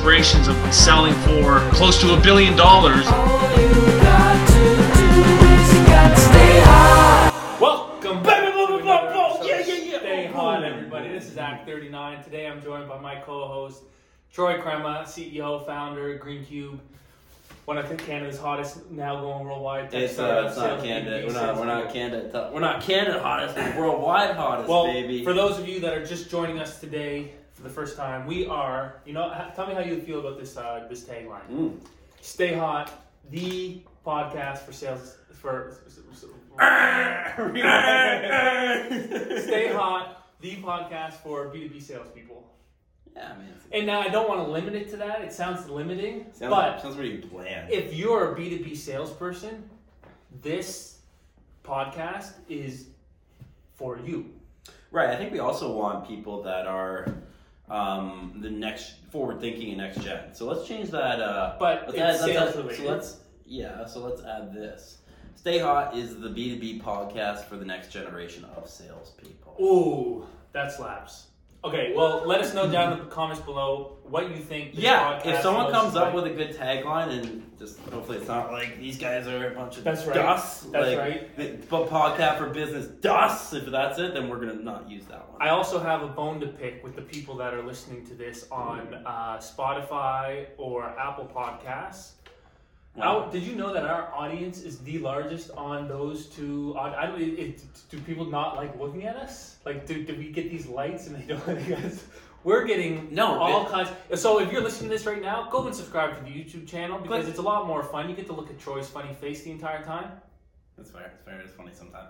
aspirations of selling for close to a billion dollars. Welcome back to another episode of Stay hot, everybody. This is Act 39. Today I'm joined by my co-host, Troy Crema, CEO, founder, Greencube, one of Canada's hottest, now going worldwide. tech It's, uh, it's not Canada. We're not. We're not. Canada. We're not Canada hottest. We're worldwide hottest, Well, baby. for those of you that are just joining us today for the first time, we are. You know, ha- tell me how you feel about this uh, this tagline. Mm. Stay hot, the podcast for sales for. Stay hot, the podcast for B2B salespeople. Yeah, man. And now I don't want to limit it to that. It sounds limiting, Sounds, but sounds pretty bland. if you're a B2B salesperson, this podcast is for you. right. I think we also want people that are um, the next forward thinking and next gen. So let's change that. Uh, But let's add, let's add- So let's yeah. So let's add this. Stay hot is the B two B podcast for the next generation of salespeople. Ooh, that slaps. Okay, well, let us know down in the comments below what you think. Yeah, if someone comes up with a good tagline and just hopefully it's not like these guys are a bunch of That's right. dust. That's like, right. But podcast for business dust. If that's it, then we're gonna not use that one. I also have a bone to pick with the people that are listening to this on uh, Spotify or Apple Podcasts. Wow. How, did you know that our audience is the largest on those two? aud- I don't. It, it, do people not like looking at us? Like, do, do we get these lights and they don't? Because we're getting No, all it- kinds. So if you're listening to this right now, go and subscribe to the YouTube channel because Click. it's a lot more fun. You get to look at Troy's funny face the entire time. That's fair. It's fair. It's funny sometimes.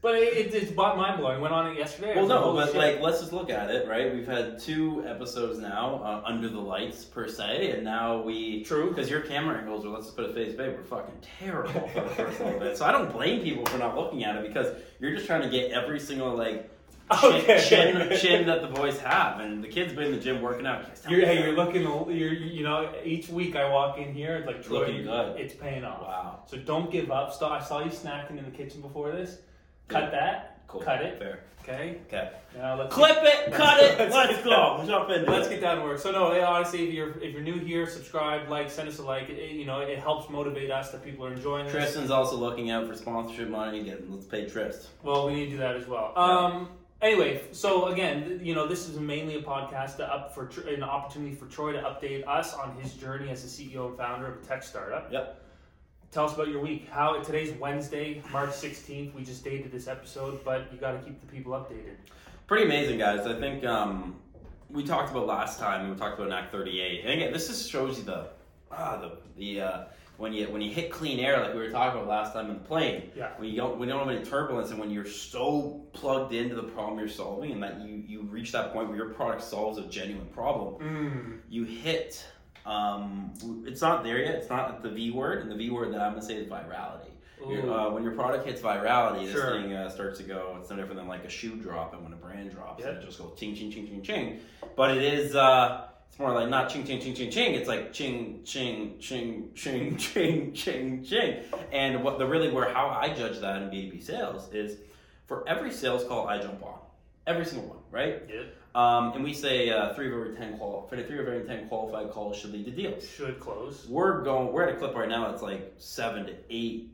But it, it, it's mind blowing. Went on it yesterday. Well, no, but shit." like, let's just look at it, right? We've had two episodes now uh, under the lights per se, and now we True. because your camera angles are let's just put a face, babe. We're fucking terrible for the first little bit. So I don't blame people for not looking at it because you're just trying to get every single like chin, Okay. chin, chin that the boys have, and the kids been in the gym working out. You're, hey, you're looking. You're, you know, each week I walk in here, it's like Troy, Looking good. it's paying off. Wow. So don't give up. I saw you snacking in the kitchen before this. Cut Yeah. that. Cool. Cut it. Fair. Okay. Okay. Now let's Clip it. Cut it. Let's Let's get go. Jump into Let's get down to work. So no, honestly, if you're if you're new here, subscribe, like, send us a like. It, you know, it helps motivate us that people are enjoying this. Tristan's also looking out for sponsorship money. Get, let's pay Trist. Well, we need to do that as well. Um. Anyway, so again, you know, this is mainly a podcast to up for an opportunity for Troy to update us on his journey as a CEO and founder of a tech startup. Yep. Tell us about your week. How today's Wednesday, March sixteenth. We just dated this episode, but you got to keep the people updated. Pretty amazing, guys. I think um, we talked about last time. We talked about Act 38, and again, this just shows you the ah the the uh, when you when you hit clean air, like we were talking about last time in the plane. Yeah. When you don't when you don't have any turbulence, and when you're so plugged into the problem you're solving, and that you you reach that point where your product solves a genuine problem, Mm. you hit. Um, it's not there yet. It's not the V word, and the V word that I'm gonna say is virality. Your, uh, when your product hits virality, this Sure. thing uh, starts to go. It's no different than like a shoe drop, and when a brand drops, Yep. it just goes ching, ching, ching, ching, ching. But it is. Uh, it's more like not ching, ching, ching, ching, ching. It's like ching, ching, ching, ching, ching, ching, ching. And what the really where how I judge that in B two B sales is for every sales call I jump on, every single one, right? Yeah. Um, and we say uh, three of every ten qual, three of every ten qualified calls should lead to deals Should close. we're going we're at a clip right now that's like seven to eight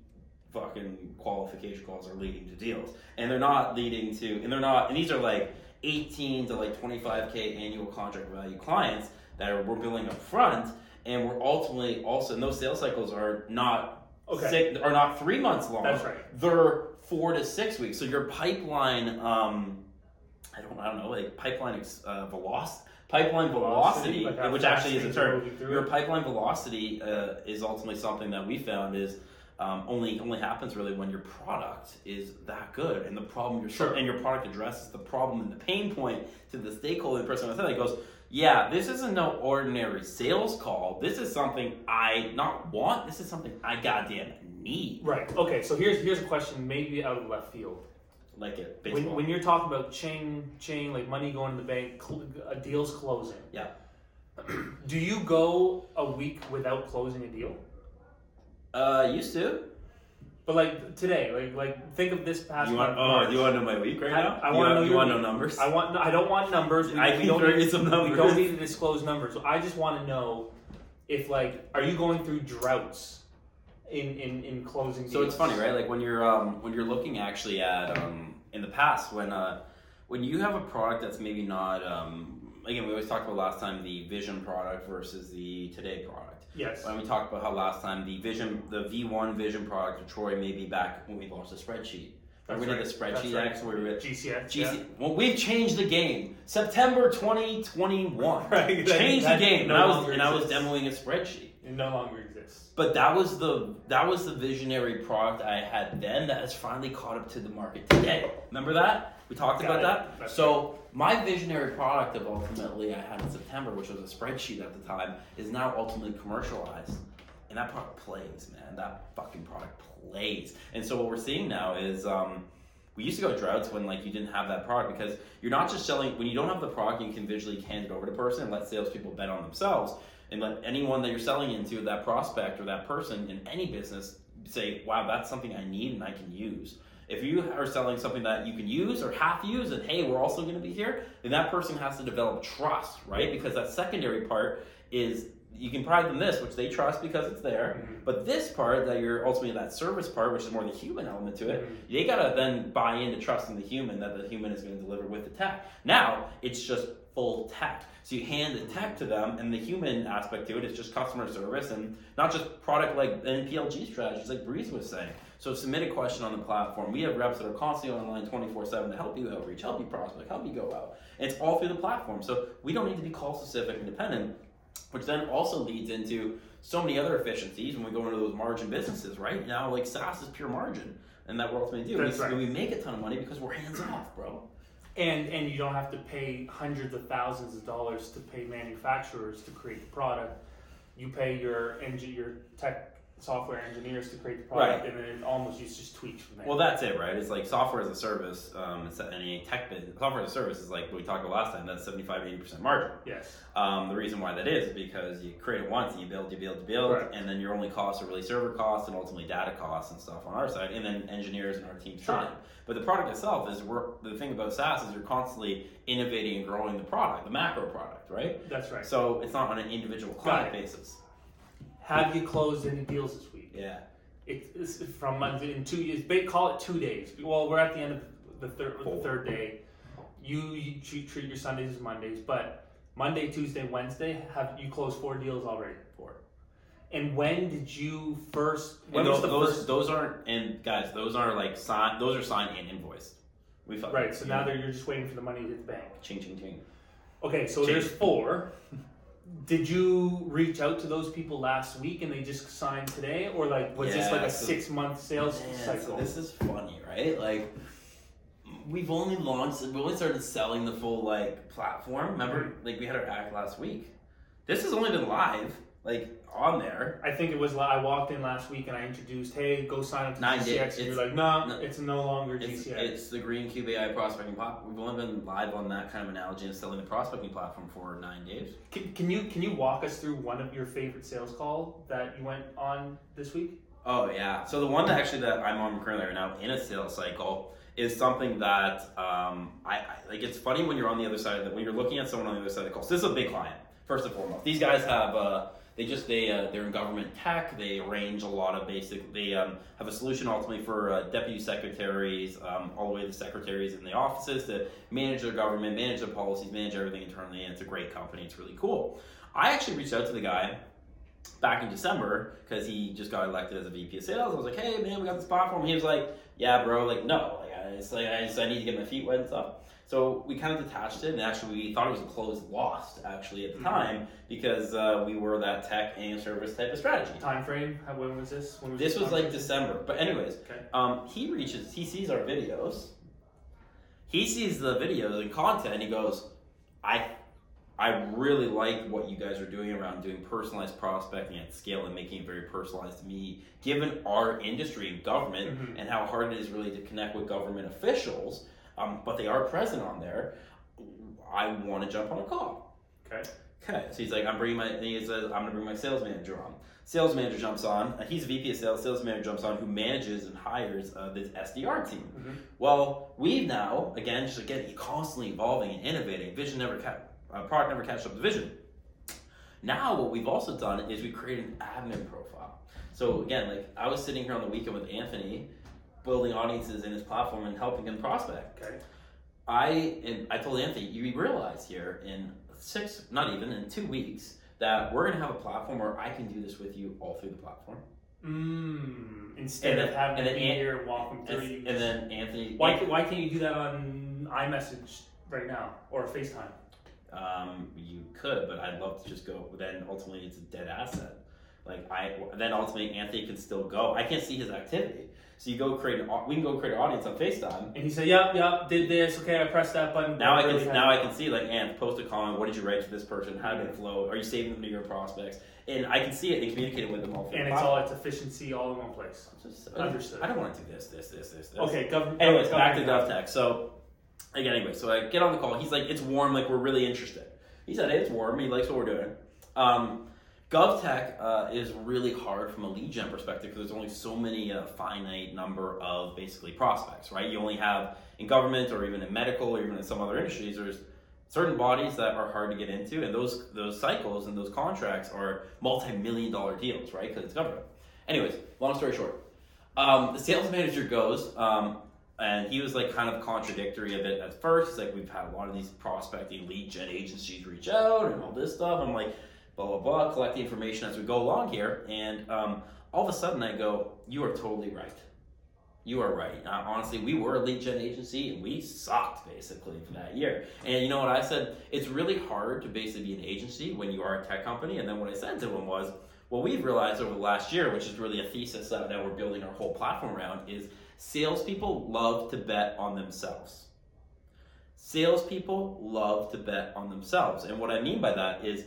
fucking qualification calls are leading to deals and they're not leading to and they're not and these are like 18 to like 25k annual contract value clients that are, we're billing up front and we're ultimately also and those sales cycles are not Okay. six, are not three months long That's right. they're four to six weeks so your pipeline um i don't i don't know like pipeline ex- uh, velocity pipeline Velocity, velocity, like which actually is a term your it. pipeline velocity uh, is ultimately something that we found is um, only only happens really when your product is that good and the problem you're Sure. and your product addresses the problem and the pain point to the stakeholder the person that goes yeah this isn't no ordinary sales call this is something i not want this is something i goddamn need Right. Okay. So here's here's a question, maybe out of left field. Like it When, baseball when you're talking about chain, chain, like money going to the bank, cl- uh, deals closing. yeah Do you go a week without closing a deal? uh used to But like today, like like think of this past You want? month. Oh, you want to know my week right I- now? I want, know you your want to know numbers? I want. No, I don't want numbers. We, I we can don't throw need, you some We don't need to disclose numbers. I just want to know if like, are you going through droughts in in in closing? So it's funny, right? Like when you're um, when you're looking actually at um, in the past when uh, when you have a product that's maybe not um, again we always talked about last time the vision product versus the today product. Yes. When we talked about how last time the vision the V1 vision product of Troy maybe back when we launched the spreadsheet. That's we right. did the spreadsheet That's right. X where we were at GCS. GC. yeah. Well, we've changed the game. September 2021. Right, Changed that- the game. no and I was and I was demoing a spreadsheet. It no longer. But that was the that was the visionary product I had then that has finally caught up to the market today. Remember that? We talked Got about it. that. That's so my visionary product of ultimately I had in September, which was a spreadsheet at the time, is now ultimately commercialized. And that product plays, man. That fucking product plays. And so what we're seeing now is um, we used to go droughts when like you didn't have that product because you're not just selling when you don't have the product you can visually hand it over to person and let salespeople bet on themselves and let anyone that you're selling into that prospect or that person in any business say wow that's something I need and I can use if you are selling something that you can use or half use and hey we're also going to be here then that person has to develop trust right because that secondary part is you can provide them this which they trust because it's there Mhm. but this part that you're ultimately that service part which is more the human element to it Mhm. they gotta then buy into trusting the human that the human is going to deliver with the tech. Now it's just full tech. So you hand the tech to them, and the human aspect to it is just customer service and not just product like NPLG strategies, like Breeze was saying. So submit a question on the platform. We have reps that are constantly online 24 7 to help you outreach, help you prospect, help you go out. And it's all through the platform. So we don't need to be call specific and dependent, which then also leads into so many other efficiencies when we go into those margin businesses, right? Now, like SaaS is pure margin and that we're ultimately do. That's we, right. we make a ton of money because we're hands off, bro. And and you don't have to pay hundreds of thousands of dollars to pay manufacturers to create the product. You pay your engi- your tech software engineers to create the product, Right. and then it almost you just tweak from there. Well, that's it, right? It's like software as a service. Um, it's any tech business. Software as a service is like what we talked about last time. That's 75 80% margin. yes. Um, the reason why that is because you create it once and you build, you build, you build, Right. and then your only costs are really server costs and ultimately data costs and stuff on our side, and then engineers and our team's Sure. time. But the product itself is we're the thing about SaaS is you're constantly innovating and growing the product, the macro product, right? That's right. So it's not on an individual client basis. Have you closed any deals this week? Yeah. It- It's from in two years. Call it two days. Well, we're at the end of the third the third day. You, you treat, treat your Sundays as Mondays, but Monday, Tuesday, Wednesday, have you closed four deals already? Four. And when did you first? When those, those, first? those aren't and guys, those aren't like signed. Those are signed and invoiced. We Right. So now they're, you're just waiting for the money to hit the bank. ching ching ching. Okay. So Change. there's four. Did you reach out to those people last week and they just signed today, or like was this like a so- six month sales Man, cycle? So this is funny, right? Like we've only launched, we only started selling the full like platform. Remember, Mm-hmm. like we had our act last week. This has only been live, like on there. I think it was. I walked in last week and I introduced, "Hey, go sign up to Nine GCX." And you're like, "No, no, it's no longer It's, GCX." it's the Greencube AI prospecting platform. We've only been live on that kind of analogy and selling the prospecting platform for nine days. Can, can you can you walk us through one of your favorite sales call that you went on this week? Oh yeah. So the one that actually that I'm on currently right now in a sales cycle is something that um, I, I like. It's funny when you're on the other side of the when you're looking at someone on the other side of the call. So this is a big client first and foremost. These guys have uh, they just they uh, they're in government tech. They arrange a lot of basic. They um, have a solution ultimately for uh, deputy secretaries um, all the way to secretaries in the offices to manage their government, manage their policies, manage everything internally. And it's a great company. It's really cool. I actually reached out to the guy back in December because he just got elected as a VP of sales. I was like, hey man, we got this platform. He was like, yeah, bro, like no, like it's like I just I need to get my feet wet and stuff. So we kind of detached it, and actually we thought it was a closed lost actually at the Mhm. time because uh, we were that tech and service type of strategy. Time frame? How, when was this? When was This was like? December, but anyways, Okay. um, he reaches, he sees our videos. He sees the videos and content. And he goes, I, I really like what you guys are doing around doing personalized prospecting at scale and making it very personalized to me. Given our industry and government Mhm. and how hard it is really to connect with government officials, um, but they are present on there. I want to jump on a call. Okay. Okay, so he's like, I'm bringing my. He says, I'm gonna bring my sales manager on. Sales manager jumps on. Uh, he's a VP of sales. Sales manager jumps on, who manages and hires uh, this SDR team. Mhm. Well, we've now again just again constantly evolving and innovating. Vision never ca- uh, product never catches up to vision. Now, what we've also done is we created an admin profile. So again, like I was sitting here on the weekend with Anthony, building audiences in his platform and helping him prospect. Okay. I and I told Anthony, you realize here in six, not even in two weeks, that we're gonna have a platform where I can do this with you all through the platform. Mm, instead And of having and to be An- here and walk them through. you and then Anthony, why why can't you do that on iMessage right now or FaceTime? um, you could, but I'd love to just go. Then ultimately, it's a dead asset. Like I, then ultimately Anthony can still go. I can't see his activity. So you go create an, we can go create an audience on FaceTime. And he said, "Yep, yep, did this. Okay, I pressed that button." Now I can now I can see like and post a comment. What did you write to this person? How did it flow? Are you saving them to your prospects? And I can see it and communicate with them all. And it's all it's efficiency all in one place. Just- Understood. I don't want to do this, this, this, this, this. Okay, government. Anyways, back to GovTech. So, again, anyway, so I get on the call. He's like, it's warm, like, we're really interested. He said, hey, it's warm. He likes what we're doing. Um, GovTech uh, is really hard from a lead gen perspective because there's only so many uh, finite number of basically prospects, right? You only have in government or even in medical or even in some other industries, there's certain bodies that are hard to get into, and those those cycles and those contracts are multi-million dollar deals, right? Because it's government. Anyways, long story short, um, the sales manager goes, um, and he was like kind of contradictory of it at first. He's like, we've had a lot of these prospecting lead gen agencies reach out and all this stuff. I'm like, blah blah blah, collect the information as we go along here, and um, all of a sudden I go, you are totally right. You are right. Uh, honestly, we were a lead gen agency and we sucked basically for that year. And you know what I said? It's really hard to basically be an agency when you are a tech company. And then what I said to him was, what we've realized over the last year, which is really a thesis that, that we're building our whole platform around, is salespeople love to bet on themselves. Salespeople love to bet on themselves. And what I mean by that is,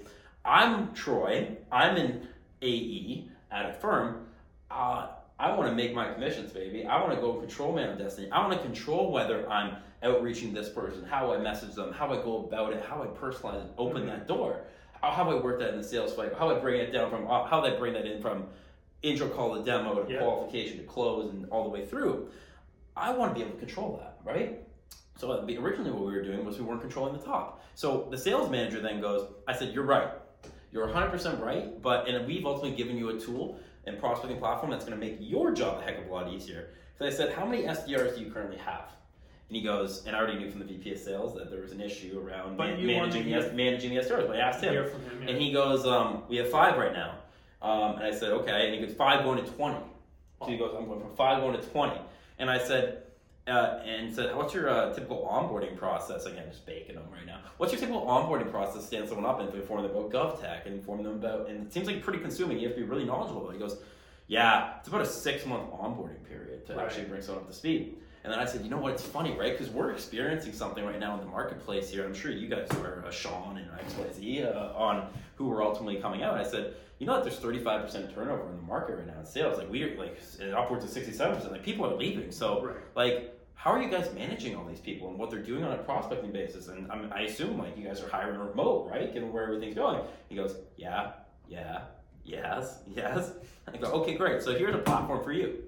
I'm Troy, I'm an AE at a firm. Uh, I want to make my commissions, baby. I want to go control man of destiny. I want to control whether I'm outreaching this person, how I message them, how I go about it, how I personalize and open Mhm. that door, how how I work that in the sales cycle, how I bring it down from uh, how I bring that in from intro call to demo to Yeah. qualification to close and all the way through. I want to be able to control that, right? So uh, originally what we were doing was we weren't controlling the top. So the sales manager then goes, I said, you're right. You're 100% right, but and we've ultimately given you a tool and prospecting platform that's going to make your job a heck of a lot easier. So I said, how many SDRs do you currently have? And he goes, and I already knew from the VP of sales that there was an issue around man- managing, the, S- managing the SDRs. But I asked him, him. yeah. and he goes, um, we have five right now. Um, and I said, okay. And he goes, five going to 20. So he goes, I'm going from five going to 20. And I said, uh, and said, what's your uh, typical onboarding process? Again, just baking them right now. What's your typical onboarding process? To stand someone up and inform them about GovTech and inform them about, and it seems like pretty consuming. You have to be really knowledgeable about it. He goes, yeah, it's about a six month onboarding period to Right. actually bring someone up to speed. And then I said, you know what? It's funny, right? Because we're experiencing something right now in the marketplace here. I'm sure you guys are uh, Sean and XYZ uh, on who are ultimately coming out. I said, you know that there's 35% turnover in the market right now in sales. Like we're like and upwards of 67%. Like people are leaving. So Right. like, how are you guys managing all these people and what they're doing on a prospecting basis? And I, mean, I assume like you guys are hiring remote, right? Given where everything's going. He goes, yeah, yeah, yes, yes. I go, okay, great. So here's a platform for you.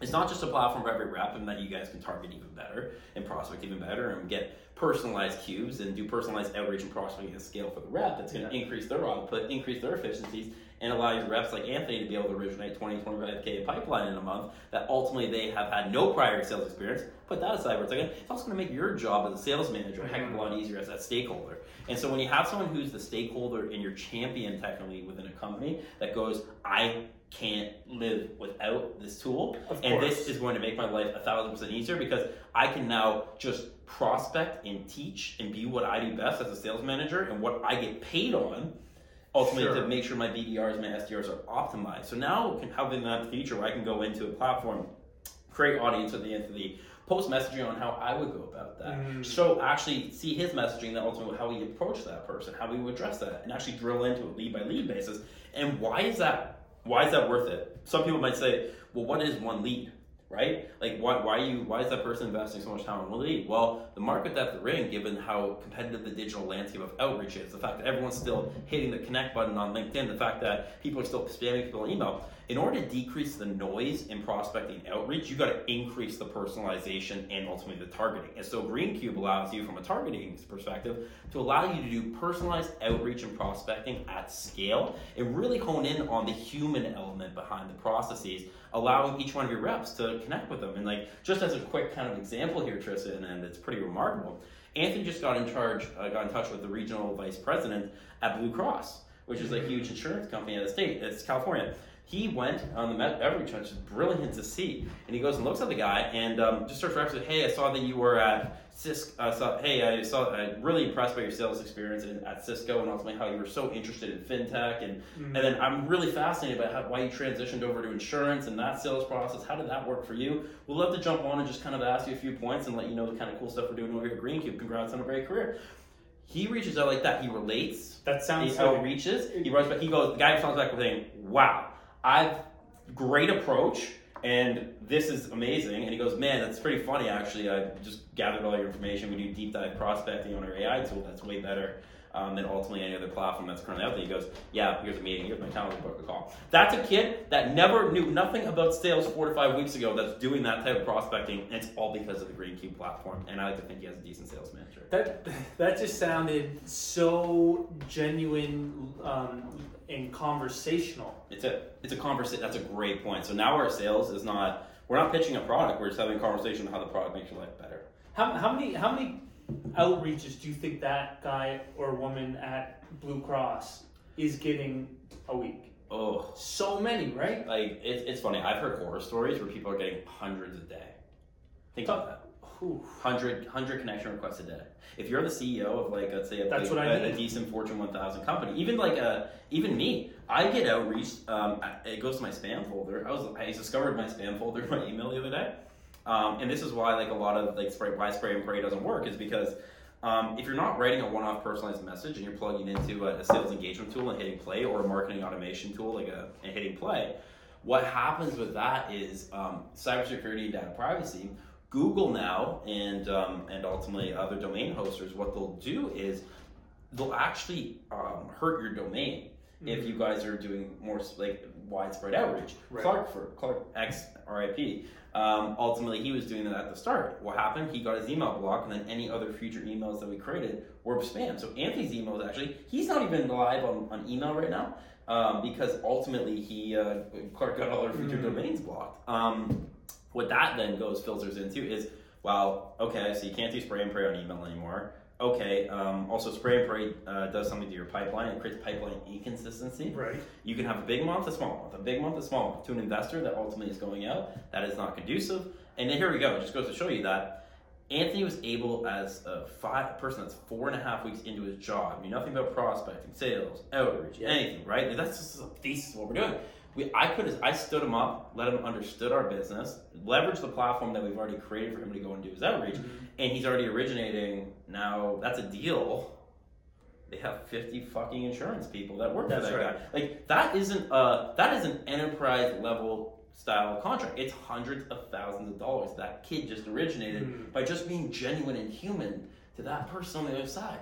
It's not just a platform for every rep, and that you guys can target even better and prospect even better and get personalized cubes and do personalized outreach and prospecting at scale for the rep. That's going to increase their output, increase their efficiencies, and allow your reps like Anthony to be able to originate 20, 25K pipeline in a month that ultimately they have had no prior sales experience. Put that aside for a second. It's also going to make your job as a sales manager a heck of a lot easier as that stakeholder. And so when you have someone who's the stakeholder and your champion technically within a company that goes, I can't live without this tool, and this is going to make my life a thousand percent easier because I can now just prospect and teach and be what I do best as a sales manager and what I get paid on. Ultimately, Sure. to make sure my BDRs, my SDRs are optimized. So now, can having that feature where I can go into a platform, create audience at the end of the post messaging on how I would go about that. Mm. So actually see his messaging, that ultimately how he approach that person, how we would address that, and actually drill into a lead by lead basis. And why is that? Why is that worth it? Some people might say, well, what is one lead? Right? Like, why, why you why is that person investing so much time on lead? Well, the market that they're in, given how competitive the digital landscape of outreach is, the fact that everyone's still hitting the connect button on LinkedIn, the fact that people are still spamming people on email. In order to decrease the noise in prospecting outreach, you got to increase the personalization and ultimately the targeting. And so Greencube allows you, from a targeting perspective, to allow you to do personalized outreach and prospecting at scale and really hone in on the human element behind the processes, allowing each one of your reps to connect with them. And like just as a quick kind of example here, Tristan, and it's pretty remarkable. Anthony just got in charge, uh, got in touch with the regional vice president at Blue Cross, which is a huge insurance company in the state. It's California he went on the Met Every which is brilliant to see. And he goes and looks at the guy and um, just starts referencing, "Hey, I saw that you were at Cisco. Uh, saw, hey, I saw. I'm really impressed by your sales experience in, at Cisco, and ultimately how you were so interested in fintech. And mm-hmm. and then I'm really fascinated by how, why you transitioned over to insurance and that sales process. How did that work for you? We'd love to jump on and just kind of ask you a few points and let you know the kind of cool stuff we're doing over here at Greencube. Congrats on a great career." He reaches out like that. He relates. That sounds. He outreaches. He runs back. He goes. The guy responds back with saying, "Wow, I've great approach and this is amazing. And he goes, man, that's pretty funny actually. I just gathered all your information. We do deep dive prospecting on our AI tool. That's way better um, than ultimately any other platform that's currently out there. He goes, yeah, here's a meeting. Here's my calendar, book a call. That's a kid that never knew nothing about sales four to five weeks ago that's doing that type of prospecting. And it's all because of the Greencube platform. And I like to think he has a decent sales manager. That, that just sounded so genuine um, and conversational. It's a it's a conversation. That's a great point. So now our sales is not we're not pitching a product. We're just having a conversation on how the product makes your life better. How, how many how many outreaches do you think that guy or woman at Blue Cross is getting a week? Oh, so many, right? Like it's it's funny. I've heard horror stories where people are getting hundreds a day. Think about that. 100, 100 connection requests a day. If you're the CEO of like let's say a, That's big, what a, a, decent Fortune 1000 company, even like a even me, I get outreach. Um, it goes to my spam folder. I was I discovered my spam folder in my email the other day, um, and this is why like a lot of like spray why spray and pray doesn't work is because. Um, if you're not writing a one-off personalized message and you're plugging into a, a, sales engagement tool and hitting play, or a marketing automation tool like a and hitting play, what happens with that is um, cybersecurity and data privacy Google now and um, and ultimately other domain hosters, what they'll do is they'll actually um, hurt your domain mm-hmm. if you guys are doing more like widespread outreach. Right. Clark for Clark X RIP. Um, ultimately, he was doing that at the start. What happened? He got his email blocked, and then any other future emails that we created were spam. So Anthony's emails actually, he's not even live on, on email right now um, because ultimately he uh, Clark got all our future mm-hmm. domains blocked. Um, what that then goes filters into is, well, okay, so you can't do spray and pray on email anymore. Okay, um, also spray and pray uh, does something to your pipeline. It creates pipeline inconsistency. Right. You can have a big month, a small month, a big month, a small month. To an investor that ultimately is going out, that is not conducive. And then here we go. It just goes to show you that Anthony was able, as a five person that's four and a half weeks into his job, knew nothing about prospecting, sales, outreach, yeah. anything, right? That's just a thesis of what we're doing we I could I stood him up, let him understood our business, leverage the platform that we've already created for him to go and do his outreach, mm-hmm. and he's already originating. Now that's a deal. They have fifty fucking insurance people that work for that right. guy. Like that isn't a that is an enterprise level style contract. It's hundreds of thousands of dollars that kid just originated mm-hmm. by just being genuine and human to that person on the other side.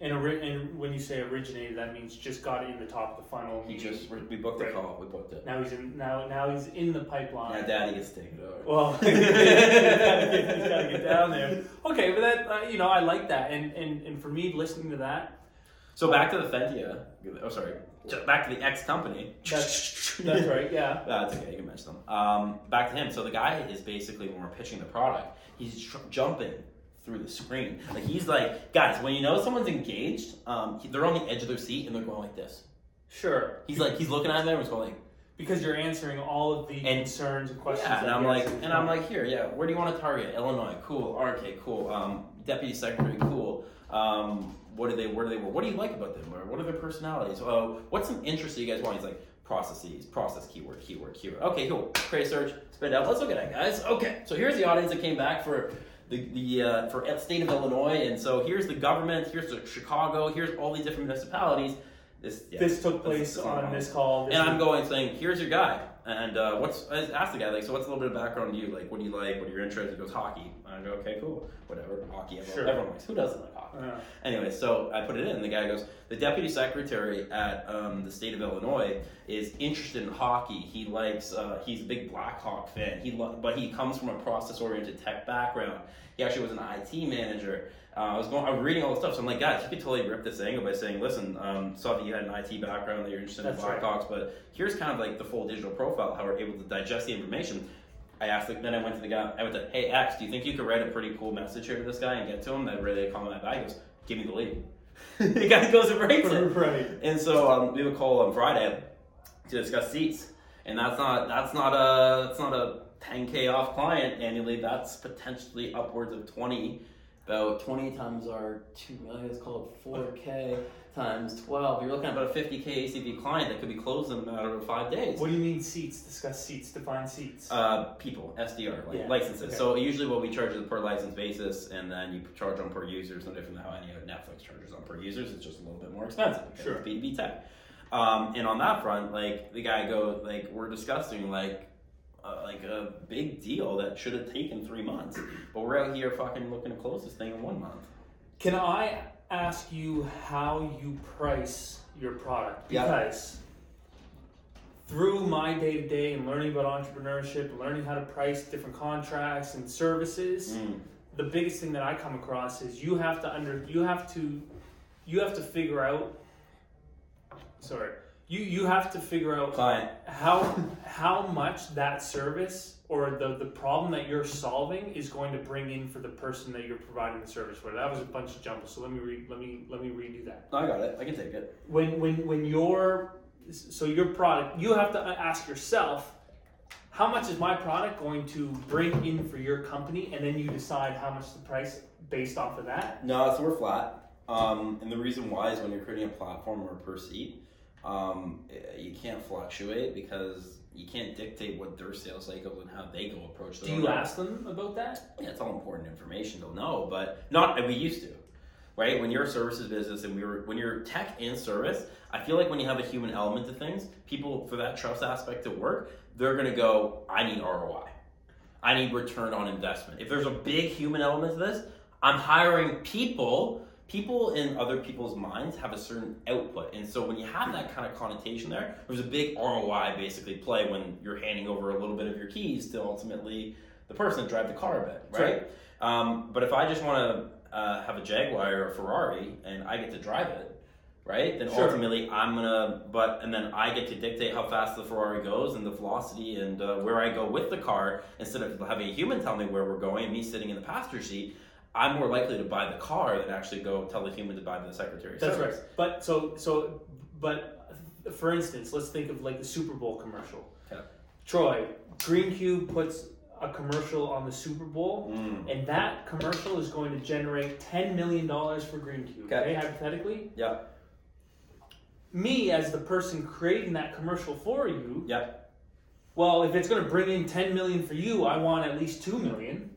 And, ori- and when you say originated, that means just got in the top of the funnel. He just we booked right. the call. We booked it. Now he's in now now he's in the pipeline. Now Daddy gets taken over. Well, he's got to get down there. Okay, but that uh, you know I like that, and and and for me listening to that. So back to the Fentia. Oh, sorry. Back to the X company. That's, that's right. Yeah. That's okay. You can mention them. Um, back to him. So the guy is basically when we're pitching the product, he's tr- jumping through the screen. Like he's like, guys, when you know someone's engaged, um, they're on the edge of their seat and they're going like this. Sure. He's like, he's looking at them and he's going like, because you're answering all of the and, concerns and questions. Yeah, and I'm like, and I'm like, here, yeah, where do you want to target? Illinois, cool. RK, cool. Um, Deputy Secretary, cool. Um, what do they? Where do they? What do you like about them? Or what are their personalities? Oh, what's some interest that you guys want? He's like, processes, process keyword, keyword, keyword. Okay, cool. Create search, spit out. Let's look at that, guys. Okay, so here's the audience that came back for the, the uh, for state of Illinois, and so here's the government, here's the Chicago, here's all these different municipalities. This, yeah, this took place on this call. This and I'm going saying, here's your guy. And uh, what's I asked the guy like, so what's a little bit of background on you? Like, what do you like? What are your interests? He goes hockey. I go, okay, cool, whatever, hockey. Everyone, Sure. everyone likes. Who doesn't like hockey? Uh, Anyway, so I put it in, the guy goes, the deputy secretary at um, the state of Illinois is interested in hockey. He likes, uh, he's a big Blackhawk fan. He, lo- but he comes from a process-oriented tech background. He actually was an IT manager. Uh, I was going, I was reading all the stuff. So I'm like, guys, you could totally rip this angle by saying, listen, um, saw that you had an IT background, that you're interested That's in right. Blackhawks, but here's kind of like the full digital profile, how we're able to digest the information. I asked, then I went to the guy, I went to, hey, X, do you think you could write a pretty cool message here to this guy and get to him that really calm that back? He goes, give me the lead. the guy goes and writes it. right. And so um, we a call on Friday to discuss seats, and that's not that's not a that's not a 10k off client annually. That's potentially upwards of 20. About 20 times our two million. It's called 4k times 12. You're looking at about a 50k ACV client that could be closed in a matter of five days. What do you mean seats? Discuss seats. Define seats. Uh, people, SDR, like Yeah, licenses. okay. So usually what we charge is per license basis, and then you charge on per user. It's no different than how any other Netflix charges on per users. It's just a little bit more expensive. Sure. it's B2B tech. Um, and on that front, like the guy goes, like we're discussing like. Uh, like a big deal that should have taken three months, but we're out here fucking looking to close this thing in one month. Can I ask you how you price your product? Yeah. Because through my day to day and learning about entrepreneurship, learning how to price different contracts and services, Mm. the biggest thing that I come across is you have to under you have to you have to figure out sorry you you have to figure out Client, how how much that service or the the problem that you're solving is going to bring in for the person that you're providing the service for. That was a bunch of jumble. So let me re, let me let me redo that. I got it. I can take it. When when when your so your product, you have to ask yourself. How much is my product going to bring in for your company, and then you decide how much the price based off of that. No, so we're flat. Um, and the reason why is when you're creating a platform or per seat, um, eh, you can't fluctuate because you can't dictate what their sales cycle and how they go approach their Do you ask them about that? Yeah, it's all important information They'll know, but not we used to, right? When you're a services business and we were when you're tech and service, I feel like when you have a human element to things, people for that trust aspect to work, they're gonna go, I need ROI, I need return on investment. If there's a big human element to this, I'm hiring people. People in other people's minds have a certain output, and so when you have that kind of connotation there, there's a big ROI basically play when you're handing over a little bit of your keys to ultimately the person that drive the car a bit, right? Um, but if I just want to uh, have a Jaguar or a Ferrari and I get to drive it, right? Then Sure. ultimately I'm gonna, but and then I get to dictate how fast the Ferrari goes and the velocity and uh, where I go with the car instead of having a human tell me where we're going and me sitting in the passenger seat. I'm more likely to buy the car than actually go tell the human to buy the secretary. That's service. right. But so so but for instance, let's think of like the Super Bowl commercial. Okay. Troy, Greencube puts a commercial on the Super Bowl, Mm. and that commercial is going to generate ten million dollars for Greencube. Okay. Okay, hypothetically, Yeah. me as the person creating that commercial for you, Yeah. well, if it's going to bring in ten million for you, I want at least two million.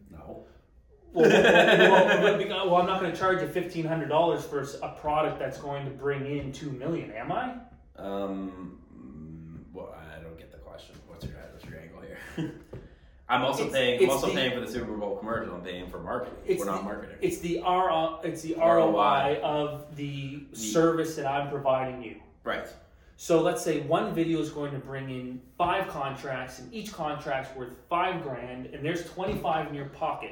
Well, well, well, well, I'm not going to charge you fifteen hundred dollars for a product that's going to bring in two million, am I? Um. Well, I don't get the question. What's your what's your angle here? I'm also It's- paying. I'm also the- paying for the Super Bowl commercial. I'm paying for marketing. It's We're not the- marketing. It's the R. It's the ROI. ROI of the service that I'm providing you. Right. So let's say one video is going to bring in five contracts, and each contract's worth five grand, and there's twenty five in your pocket.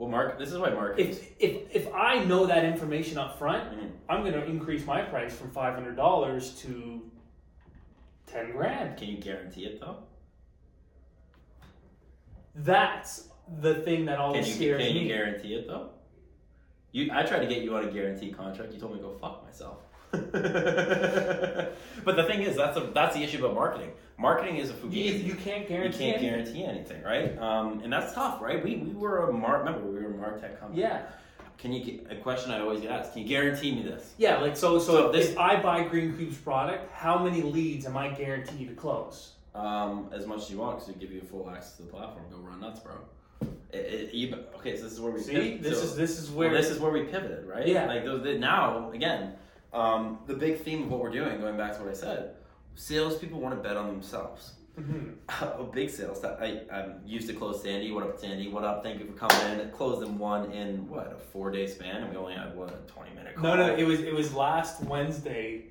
Well, mark. This is why marketing. If if if I know that information up front, Mhm. I'm going to increase my price from five hundred dollars to ten grand. Can you guarantee it though? That's the thing that Can always you scares can me. Can you guarantee it though? You, I tried to get you on a guaranteed contract. You told me to go fuck myself. but the thing is, that's a that's the issue about marketing. Marketing is a you, fugazi. you can't You guarantee. can't anything. guarantee anything, right? Um, and that's tough, right? We, we were a mar. Remember, we were a martech company. Yeah. Can you get a question I always get asked? Can you guarantee me this? Yeah, like so. So, So if this- I buy Greencube's product, how many leads am I guaranteed to close? Um, as much as you want, because we give you full access to the platform. Go run nuts, bro. It, it, you, okay, so this is where we See, pivot. this So- is this is well, where this is where we pivoted, right? Yeah. Like those, the, now, again, um, the big theme of what we're doing, going back to what I said, salespeople want to bet on themselves. a big sales. I I'm used to close Sandy. What up, Sandy? What up? Thank you for coming in. Closed them one in what a four day span, and we only had what a twenty minute call. No, no, it was it was last Wednesday.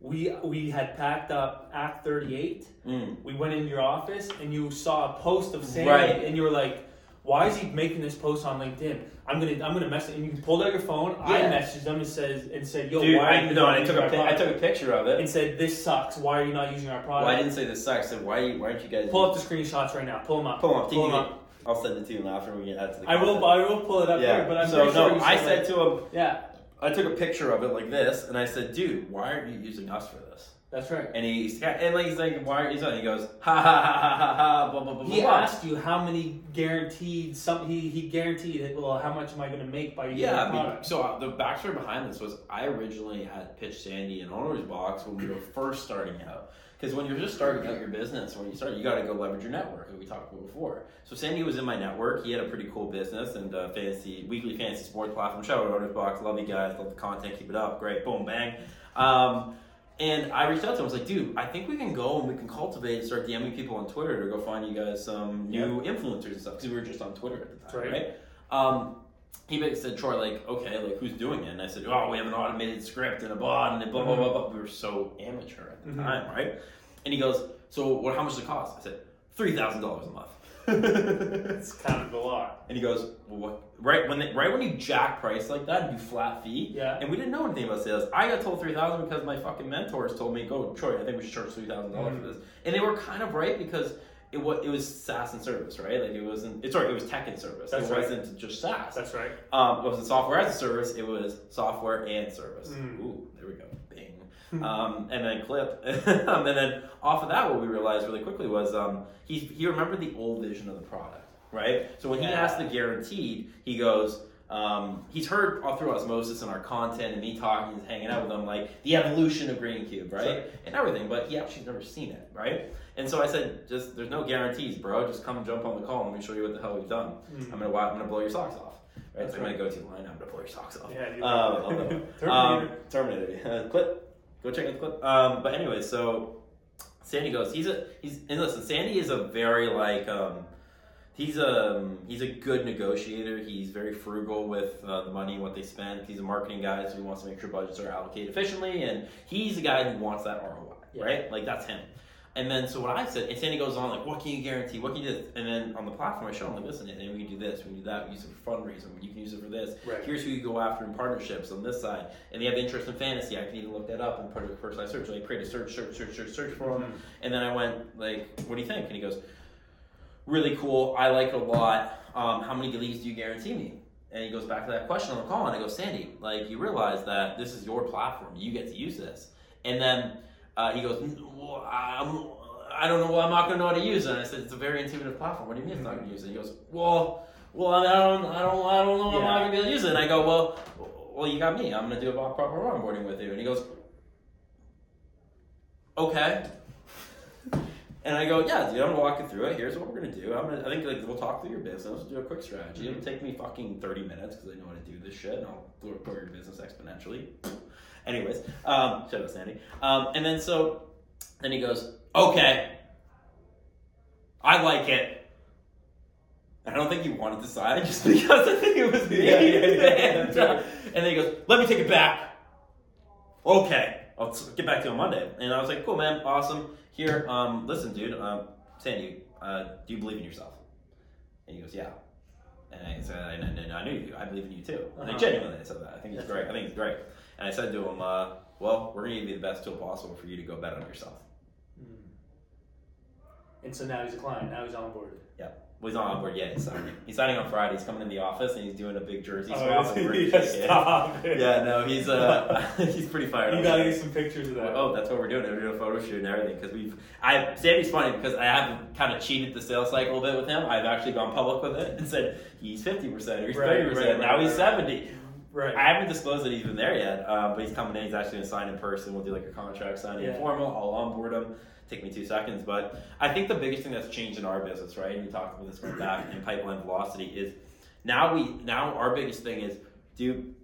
We we had packed up Act Thirty Eight. Mm. We went in your office and you saw a post of Sandy, Right. and you were like, "Why is he making this post on LinkedIn?" I'm gonna I'm gonna message. And you pulled out your phone. I Yeah. messaged them and says and said, "Yo, Dude, why are I, you no, not I took a I took a picture of it. and said, "This sucks. Why are you not using our product?" Well, I didn't say this sucks. I said why why aren't you guys Pull up the screenshots right now. Pull them up. pull them up? Pull them up. I'll send it to you after we get add to the. I will. I will pull it up Yeah, here. But I'm so sure no, I said, to him, "Yeah, I took a picture of it like this, and I said, dude, why aren't you using us for this? That's right." And he's and like he's like, why aren't you? He goes, ha ha ha ha ha ha, blah blah blah. He blah, asked you how many guaranteed some he he guaranteed it. Well, how much am I going to make by using Yeah, the I mean, so uh, the backstory behind this was I originally had pitched Sandy an owner's box when we were first starting out. Because when you're just starting out your business, when you start, you got to go leverage your network, as we talked about before. So Sandy was in my network. He had a pretty cool business and uh, fantasy weekly fantasy sports platform. Shout out owner's box. Love you guys. Love the content. Keep it up. Great. Boom. Bang. Um, and I reached out to him. I was like, dude, I think we can go and we can cultivate and start DMing people on Twitter to go find you guys some new influencers and stuff. Because we were just on Twitter at the time, Right. right? Um, he basically said, Troy, like, okay, like, who's doing it? And I said, oh, we have an automated script and a bot and blah, blah, blah, blah. We were so amateur at the Mhm. time, right? And he goes, so what, how much does it cost? I said, $3,000 a month. It's kind of a lot. and he goes, well, what? Right when they, right when you jack price like that and do flat fee, Yeah. and we didn't know anything about sales. I got told three thousand because my fucking mentors told me, "Go, Troy. I think we should charge three thousand dollars Mm. for this." And they were kind of right because it was it was SaaS and service, right? Like it wasn't. It's sorry, it was tech and service. That's it right. wasn't just SaaS. That's right. Um, it wasn't software as a service. It was software and service. Mm. Ooh, there we go. Bing. um, and then clip. um, and then off of that, what we realized really quickly was um, he he remembered the old vision of the product, right? So when he Yeah. asked the guaranteed, he goes. Um, he's heard all through osmosis in our content and me talking and hanging out with him like the evolution of Greencube, right? Sure. And everything, but he actually's never seen it, right? And so I said, just there's no guarantees, bro. Just come jump on the call and let me show you what the hell we've done. Mm. I'm gonna I'm gonna blow your socks off. Right? That's so I'm gonna go to line. I'm gonna blow your socks off. Yeah, you- Um, Terminator. Um, Terminator. Uh, clip. Go check out the clip. Um, but anyway, so Sandy goes. He's a he's and listen. Sandy is a very like um, he's a he's a good negotiator. He's very frugal with uh, the money and what they spend. He's a marketing guy, so he wants to make sure budgets are allocated efficiently. And he's the guy who wants that ROI, Yeah. right? Like that's him. And then so what I said, and Sandy goes on like, what can you guarantee? What can you do? And then on the platform, I show him like, listen, and we can do this, we can do that, we use it for fundraising, you can use it for this. Right. Here's who you go after in partnerships on this side. And they have interest in fantasy. I can even look that up and put it in personalized search. Like create a search, search, search, search, search for them. Mhm. And then I went like, what do you think? And he goes, really cool. I like it a lot. Um, how many leads do you guarantee me? And he goes back to that question on the call, and I go, Sandy, like you realize that this is your platform. You get to use this. And then uh, he goes, well, I'm, I don't know. Well, I'm not going to know how to use it. And I said, it's a very intuitive platform. What do you mean it's not going to use it? He goes, well, well, I don't, I don't, I don't know. I'm not going to be able to use it. And I go, well, well, you got me. I'm going to do a proper onboarding with you. And he goes, okay. And I go, yeah, dude, I'm gonna walk you through it. Here's what we're gonna do. I'm gonna, I think like we'll talk through your business, do a quick strategy. It'll take me fucking 30 minutes because I know how to do this shit, and I'll grow your business exponentially. Anyways, um, shout out Sandy. Um, and then so, then he goes, okay, I like it. I don't think he wanted to sign just because I think it was me. Yeah, yeah, yeah, and, right. and then he goes, let me take it back. Okay, I'll get back to you on Monday. And I was like, cool, man, awesome. Here, um, listen, dude, um, Sandy, uh, do you believe in yourself? And he goes, yeah. And I said, I, I, I knew you. I believe in you too. And I Uh-huh. genuinely said that. I think it's great. I think it's great. And I said to him, uh, well, we're going to give you the best tool possible for you to go bet on yourself. Mm. And so now he's a client. Now he's on board. Yeah. Well, he's not on board yet. He's signing. He's signing on Friday. He's coming in the office and he's doing a big jersey Oh, swap. is and we're he? gonna Yeah, kick it. Yeah, no, he's uh, he's pretty fired You gotta get some pictures of that. Oh, that's what we're doing. We're doing a photo shoot and everything because we've. I Sandy's funny because I have kind of cheated the sales cycle a bit with him. I've actually gone public with it and said he's fifty percent or he's Right, thirty right, percent. right, Now he's right. seventy. Right. I haven't disclosed that he's been there yet, um, but he's coming in. He's actually gonna sign in person. We'll do like a contract signing Yeah. informal. I'll onboard him. Take me two seconds, but I think the biggest thing that's changed in our business, right? And we talked about this going back in pipeline velocity is now we now our biggest thing is, dude,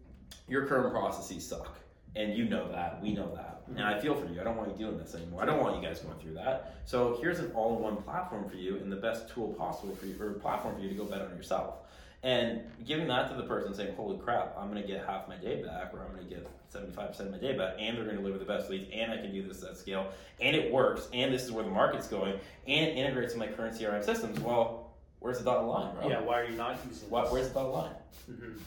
your current processes suck. and you know that. We know that, and I feel for you. I don't want you doing this anymore. I don't want you guys going through that. So here's an all-in-one platform for you, and the best tool possible for you, or platform for you to go bet on yourself. And giving that to the person saying, holy crap, I'm going to get half my day back, or I'm going to get 75% of my day back, and they're going to deliver the best leads, and I can do this at scale, and it works, and this is where the market's going, and it integrates in my current CRM systems. Well, where's the dotted line, bro? Yeah, why are you not using Why, this? where's the dotted line? Mhm.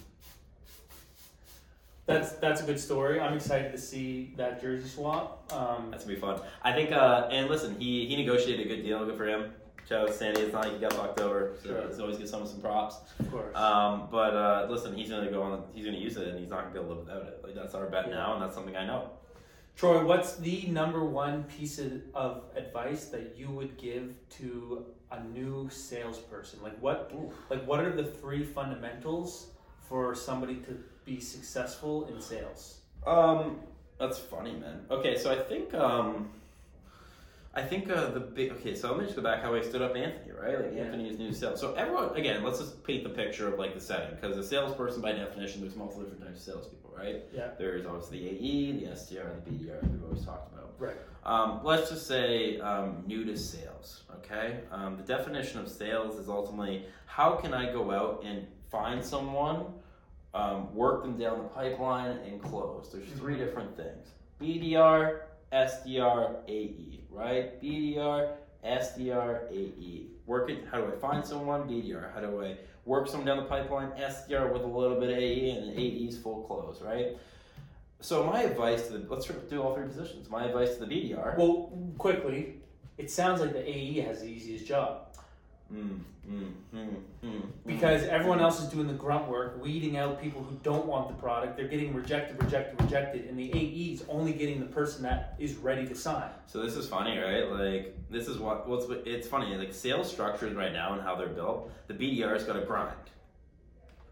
That's that's a good story. I'm excited to see that jersey swap. Um, That's gonna be fun. I think, uh, and listen, he he negotiated a good deal. Good for him. Shout out to Sandy. It's not like he got fucked over. So Sure. it's always give someone some props. of course. Um, but uh, listen, he's gonna go on. He's gonna use it, and he's not gonna be able to live without it. Like that's our bet Yeah. now, and that's something I know. Troy, what's the number one piece of, of advice that you would give to a new salesperson? Like what like what are the three fundamentals for somebody to be successful in sales? Um, that's funny, man. Okay, so I think um, I think uh, the big. Okay, so let me just go back how I stood up Anthony, right? Like Yeah. Anthony is new sales. So everyone, again, let's just paint the picture of like the setting, because a salesperson, by definition, there's multiple different types of salespeople, right? Yeah. There's obviously the AE, the SDR, and the BDR that we've always talked about. Right. Um, let's just say um, new to sales, okay? Um, the definition of sales is ultimately how can I go out and find someone, um, work them down the pipeline, and close. There's three different things BDR, SDR, AE, right? BDR, SDR, AE. Work it, how do I find someone? BDR. How do I work someone down the pipeline? SDR with a little bit of AE, and AE's full close, right? So my advice to the let's do all three positions. My advice to the BDR. Well, quickly, it sounds like the AE has the easiest job Mm, mm, mm, mm, because everyone else is doing the grunt work, weeding out people who don't want the product. They're getting rejected, rejected, rejected, and the AE is only getting the person that is ready to sign. So this is funny, right? Like this is what what's it's funny. Like sales structures right now and how they're built. The BDR's got to grind.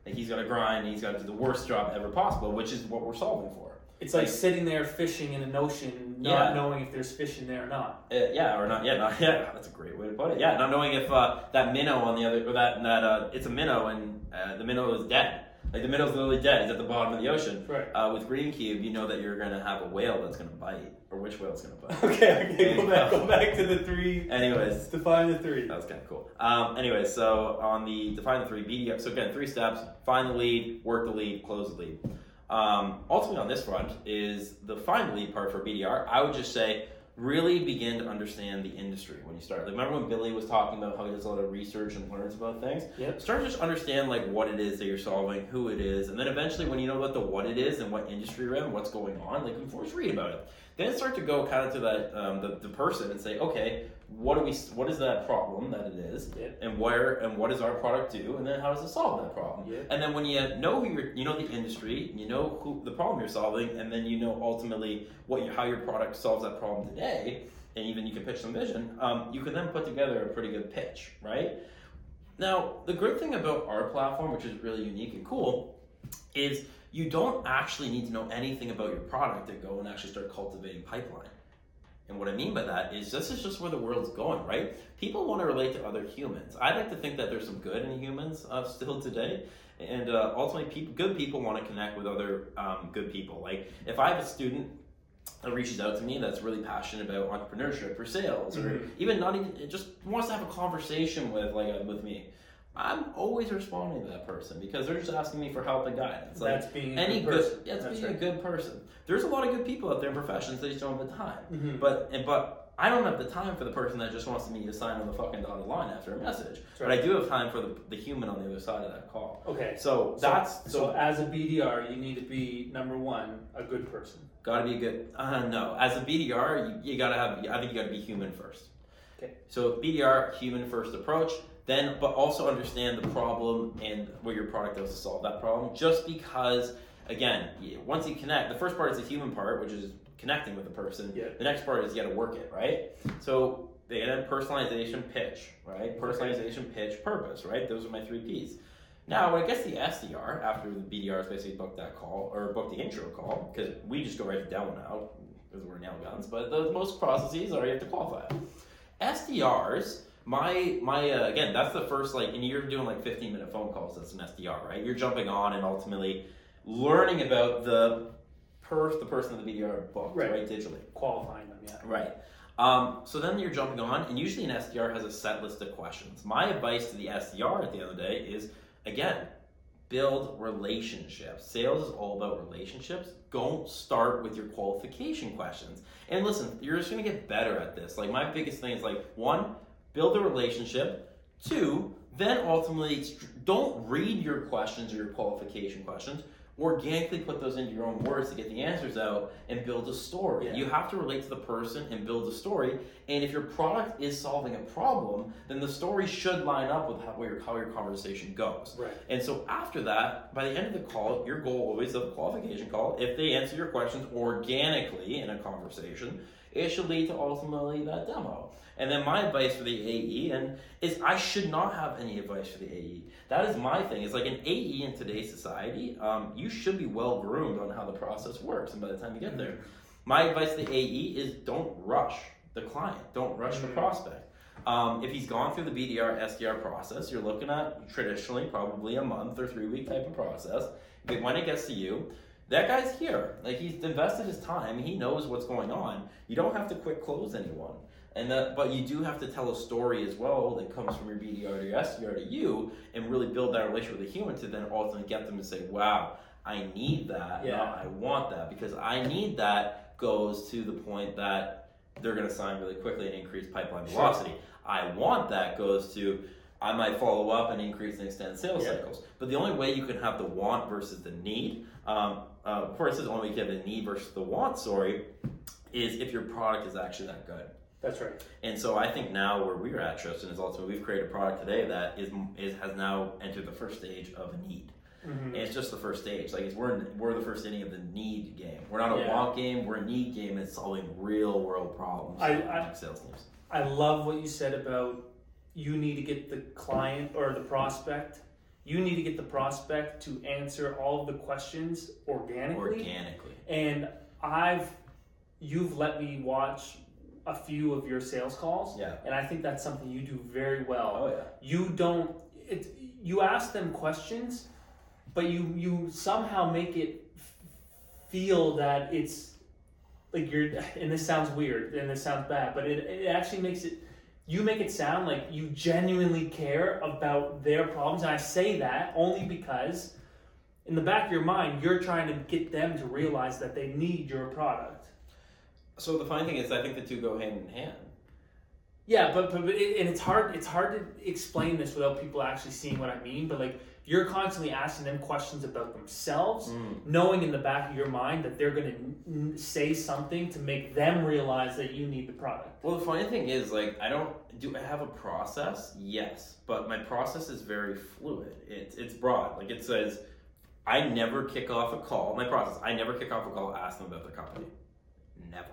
Like he's got to grind. He's got to do the worst job ever possible, which is what we're solving for. It's like Like- sitting there fishing in an ocean, not Yeah. knowing if there's fish in there or not. Uh, yeah, or not? Yeah, not yeah. That's a great way to put it. Yeah, not knowing if uh, that minnow on the other or that that uh, it's a minnow and uh, the minnow is dead. Like the minnow's literally dead. He's at the bottom of the ocean. Right. Uh, with Greencube, you know that you're gonna have a whale that's gonna bite, or which whale's gonna bite. Okay, okay, go back, go back to the three. Anyways, Define the three. That was kind of cool. Um, anyway, so on the define the three BDR. So again, three steps: find the lead, work the lead, close the lead. Um, ultimately, on this front is the the lead part for BDR. I would just say really begin to understand the industry when you start. Like, remember when Billy was talking about how he does a lot of research and learns about things? Yep. Start to just understand like what it is that you're solving, who it is, and then eventually when you know what the what it is and what industry you're in, what's going on, like before just read about it. Then start to go kind of to that um, the, the person and say, okay, what do we what is that problem that it is, Yep. and where and what does our product do, and then how does it solve that problem? Yep. And then when you know who you're, you know the industry, you know who the problem you're solving, and then you know ultimately what you, how your product solves that problem today, and even you can pitch some vision. Um, you can then put together a pretty good pitch, right? Now, the great thing about our platform, which is really unique and cool, is you don't actually need to know anything about your product to go and actually start cultivating pipeline. And what I mean by that is this is just where the world's going, right? People want to relate to other humans. I like to think that there's some good in humans uh, still today. And uh, ultimately, people, good people want to connect with other um, good people. Like, if I have a student that reaches out to me that's really passionate about entrepreneurship or sales, or Mhm. even not even just wants to have a conversation with like uh, with me, I'm always responding to that person because they're just asking me for help and guidance. Like, That's being a any good good, person. yeah, it's That's being right. a good person. There's a lot of good people out there in professions that just don't have the time. Mhm. But and, but I don't have the time for the person that just wants me to sign on the fucking dotted line after a message. But I do have time for the, the human on the other side of that call. Okay. So So, that's so, so, as a BDR, you need to be number one, a good person. gotta be a good. Uh, no, as a BDR, you, you gotta have. I think you gotta be human first. Okay. So BDR, human first approach. Then, but also understand the problem and what your product does to solve that problem. Just because, again, once you connect, the first part is the human part, which is connecting with the person. Yeah. The next part is you got to work it, right? So they then personalization, pitch, right? Personalization, pitch, purpose, right? Those are my three P's. Now, when it gets to the SDR, after the BDR BDRs basically booked that call or booked the intro call, because we just go right to demo now because we're nail guns, but the most processes are you have to qualify. SDRs, my my uh, again, that's the first like, and you're doing like 15 minute phone calls. That's an SDR, right? You're jumping on and ultimately learning about the per the person in the BDR booked, Right. right, digitally. Qualifying them, yeah. Right. Um, so then you're jumping on, and usually an SDR has a set list of questions. My advice to the SDR at the end of the day is again, build relationships. Sales is all about relationships. Don't start with your qualification questions. And listen, you're just gonna get better at this. Like my biggest thing is like one, build a relationship. Two, then ultimately don't read your questions or your qualification questions organically put those into your own words to get the answers out and build a story. Yeah. You have to relate to the person and build a story. And if your product is solving a problem, then the story should line up with how your, how your conversation goes. Right. And so after that, by the end of the call, your goal always of the qualification call, if they answer your questions organically in a conversation, it should lead to ultimately that demo. And then my advice for the AE and is I should not have any advice for the AE. That is my thing. It's like an AE in today's society, um, you should be well groomed on how the process works. And by the time you get there, my advice to the AE is don't rush the client. Don't rush the Mhm. prospect. Um, if he's gone through the BDR SDR process, you're looking at traditionally probably a month or three week type of process. But when it gets to you, that guy's here. Like he's invested his time. He knows what's going on. You don't have to quick close anyone. And that, but you do have to tell a story as well that comes from your BDR to your SDR to you, and really build that relationship with the human to then ultimately get them to say, "Wow, I need that. Yeah. not I want that because I need that." Goes to the point that they're going to sign really quickly and increase pipeline Sure. velocity. I want that goes to I might follow up and increase and extend sales Yeah. cycles. But the only way you can have the want versus the need, um, uh, of course, the only way you can have the need versus the want story is if your product is actually that good. That's right. And so I think now where we're at, Tristan, is ultimately we've created a product today that is, is has now entered the first stage of a need. Mhm. And it's just the first stage. Like it's, we're in, we're the first inning of the need game. We're not a Yeah. want game. We're a need game. It's solving real world problems. I- I- sales teams. I love what you said about you need to get the client or the prospect. You need to get the prospect to answer all of the questions organically. organically. And I've, you've let me watch a few of your sales calls. Yeah. And I think that's something you do very well. Oh yeah. You don't, it, you ask them questions, but you, you somehow make it feel that it's like you're, and this sounds weird and this sounds bad, but it, it actually makes it, you make it sound like you genuinely care about their problems. And I say that only because in the back of your mind, you're trying to get them to realize that they need your product. So the funny thing is, I think the two go hand in hand. Yeah, but, but, but it, and it's hard it's hard to explain this without people actually seeing what I mean. But like you're constantly asking them questions about themselves, Mm. knowing in the back of your mind that they're gonna n- say something to make them realize that you need the product. Well, the funny thing is, like, I don't do I have a process? Yes, but my process is very fluid. It's it's broad. Like it says, I never kick off a call. My process, I never kick off a call ask them about their company. Never.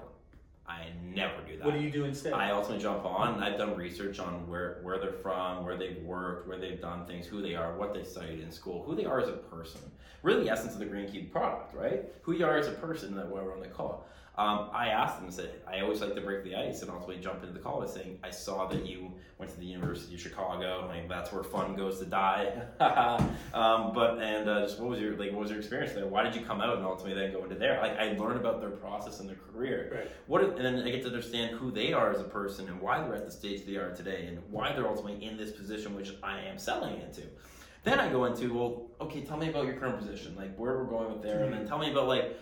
I never do that. What do you do instead? I ultimately jump on and I've done research on where, where they're from, where they've worked, where they've done things, who they are, what they studied in school, who they are as a person. Really, the essence of the Greencube product, right? Who you are as a person that we're on the call. Um, I asked them, said, I always like to break the ice and ultimately jump into the call by saying, I saw that you went to the University of Chicago, like that's where fun goes to die. um, but and uh, just what was your like what was your experience there? Why did you come out and ultimately then go into there? Like I learned about their process and their career right. what and then I get to understand who they are as a person and why they're at the stage they are today and why they're ultimately in this position which I am selling into. Then I go into well, okay, tell me about your current position, like where we're going with there, and then tell me about like,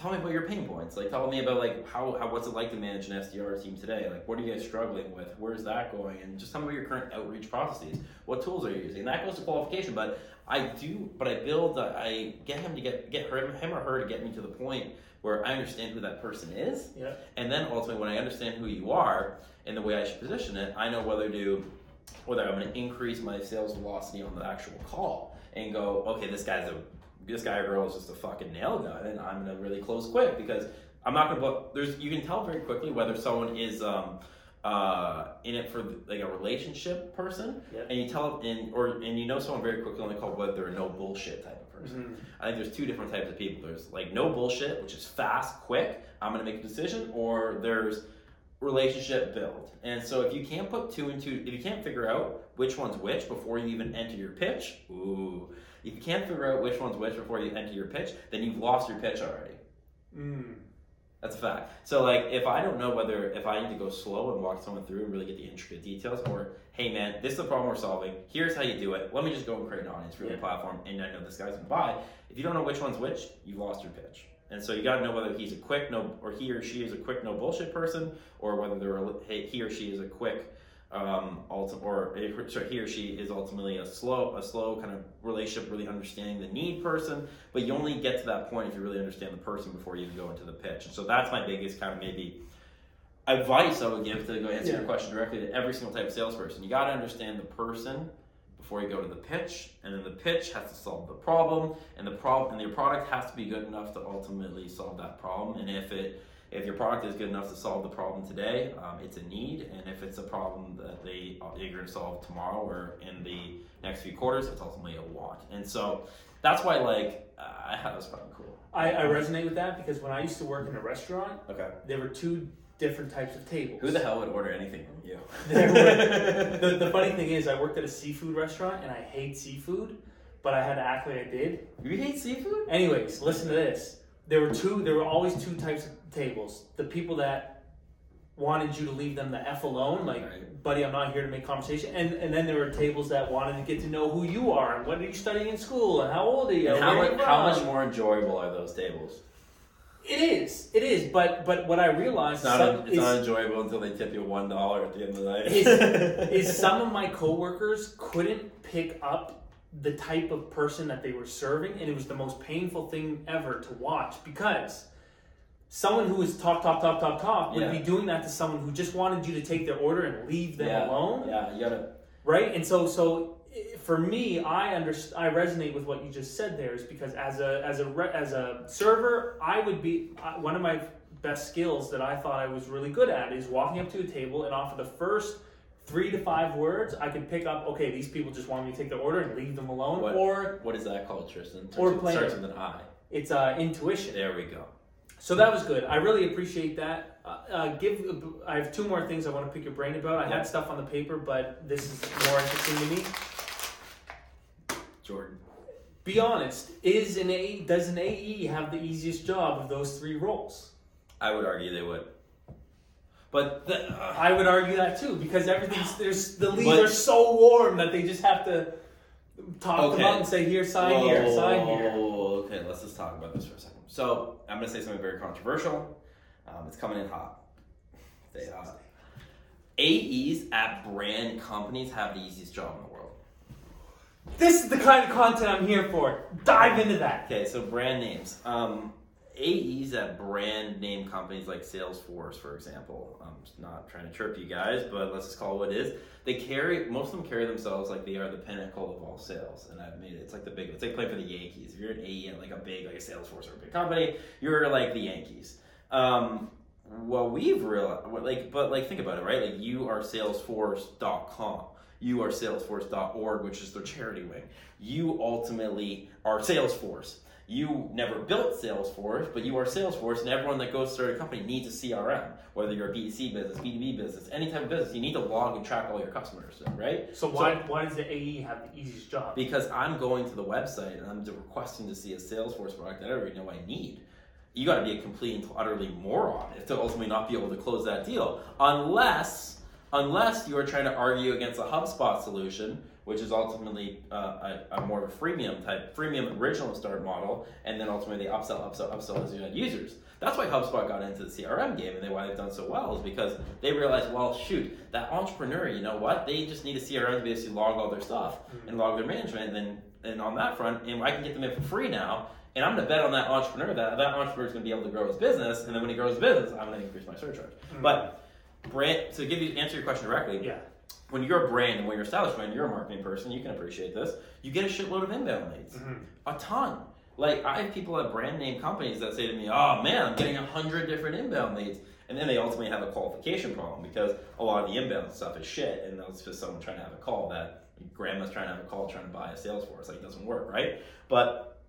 tell me about your pain points, like tell me about like how, how what's it like to manage an SDR team today, like what are you guys struggling with, where's that going, and just tell me about your current outreach processes, what tools are you using, and that goes to qualification, but I do, but I build, uh, I get him to get get her, him or her to get me to the point where I understand who that person is, Yeah. and then ultimately, when I understand who you are and the way I should position it, I know whether to whether I'm going to increase my sales velocity on the actual call and go, okay, this guy's a this guy or girl is just a fucking nail gun, and I'm to really close quick because I'm not to. But there's you can tell very quickly whether someone is um, uh, in it for like a relationship person, Yeah. and you tell in or and you know someone very quickly on the call whether they're a no bullshit type of person. Mhm. I think there's two different types of people. There's like no bullshit, which is fast, quick. I'm gonna make a decision, or there's relationship build. And so if you can't put two and two, if you can't figure out which one's which before you even enter your pitch, ooh, if you can't figure out which one's which before you enter your pitch, then you've lost your pitch already. Mm. That's a fact. So like if I don't know whether if I need to go slow and walk someone through and really get the intricate details, or hey man, this is the problem we're solving. Here's how you do it. Let me just go and create an audience for the platform, and I know this guy's gonna buy. If you don't know which one's which, you've lost your pitch. And so you got to know whether he's a quick no, or he or she is a quick no bullshit person, or whether they're a, he or she is a quick, um, ulti- or a- sorry, he or she is ultimately a slow, a slow kind of relationship, really understanding the need person. But you only get to that point if you really understand the person before you even go into the pitch. And so that's my biggest kind of maybe advice I would give to go answer Yeah. your question directly to every single type of salesperson. You got to understand the person before you go to the pitch, and then the pitch has to solve the problem, and the problem and your product has to be good enough to ultimately solve that problem. And if it if your product is good enough to solve the problem today, um, it's a need, and if it's a problem that they are eager to solve tomorrow or in the next few quarters, it's ultimately a want. And so that's why like uh, I thought it was fucking cool. I, I resonate with that because when I used to work in a restaurant, Okay. there were two different types of tables. Who the hell would order anything from you? the, the funny thing is, I worked at a seafood restaurant and I hate seafood, but I had to act like I did. you hate seafood? Anyways, listen to this. There were two. There were always two types of tables. The people that wanted you to leave them the f alone, like, Right. buddy, I'm not here to make conversation. And and then there were tables that wanted to get to know who you are and what are you studying in school and how old are you? And how much how much more enjoyable are those tables? It is. It is. But but what I realized It's not, some- it's is, not enjoyable until they tip you one dollar at the end of the night. is, is some of my coworkers couldn't pick up the type of person that they were serving, and it was the most painful thing ever to watch because someone who was talk, talk, talk, talk, talk would Yeah. be doing that to someone who just wanted you to take their order and leave them yeah, alone, Yeah, you gotta. right? And so, so eh, for me, I underst- I resonate with what you just said there, is because as a as a re- as a server, I would be one of my best skills that I thought I was really good at is walking up to a table and off of the first three to five words, I could pick up. Okay, these people just want me to take their order and leave them alone, What- or What is that called, Tristan? Starts Or with- starts with an I. it's uh, intuition. There we go. So that was good. I really appreciate that. Uh, uh, give. I have two more things I want to pick your brain about. I Yeah. had stuff on the paper, but this is more interesting to me. Jordan. Be honest. Is an A does an AE have the easiest job of those three roles? I would argue they would. But the, uh, I would argue that too because everything's there's the leads But- are so warm that they just have to talk Okay. them out and say here, sign whoa, here, sign here. Okay, let's just talk about this for a second. So I'm gonna say something very controversial. Um, it's coming in hot. Stay hot. AEs at brand companies have the easiest job in the world. This is the kind of content I'm here for. Dive into that. Okay, so brand names. Um, AEs at brand name companies like Salesforce, for example. I'm not trying to chirp you guys, but let's just call it what it is. They carry most of them carry themselves like they are the pinnacle of all sales, and I've made it. It's like the big. It's like playing for the Yankees. If you're an AE at like a big like a Salesforce or a big company, you're like the Yankees. Um, well, we've realized, like, but like, think about it, right? Like, you are Salesforce.com. You are Salesforce.org, which is their charity wing. You ultimately are Salesforce. You never built Salesforce, but you are Salesforce, and everyone that goes to start a company needs a CRM. Whether you're a B2C business, B2B business, any type of business, you need to log and track all your customers, right? So why why does the AE have the easiest job? Because I'm going to the website and I'm requesting to see a Salesforce product that I already know I need. You got to be a complete and utterly moron to ultimately not be able to close that deal, unless unless you are trying to argue against a HubSpot solution, which is ultimately uh, a, a more of a freemium type, freemium original start model, and then ultimately they upsell, upsell, upsell as you get users. That's why HubSpot got into the CRM game, and they, why they've done so well is because they realized, well, shoot, that entrepreneur, you know what? They just need a CRM to basically log all their stuff and log their management, and then and on that front, and I can get them in for free now. And I'm going to bet on that entrepreneur that that entrepreneur is going to be able to grow his business, and then when he grows his business, I'm going to increase my surcharge. But brand, to give you answer your question directly, Yeah. When you're a brand and when you're established brand, you're a marketing person, you can appreciate this. You get a shitload of inbound leads, mm-hmm. a ton. Like I have people at brand name companies that say to me, "Oh man, I'm getting a hundred different inbound leads," and then they ultimately have a qualification problem because a lot of the inbound stuff is shit, and that's just someone trying to have a call that grandma's trying to have a call trying to buy a Salesforce, like it doesn't work, right? But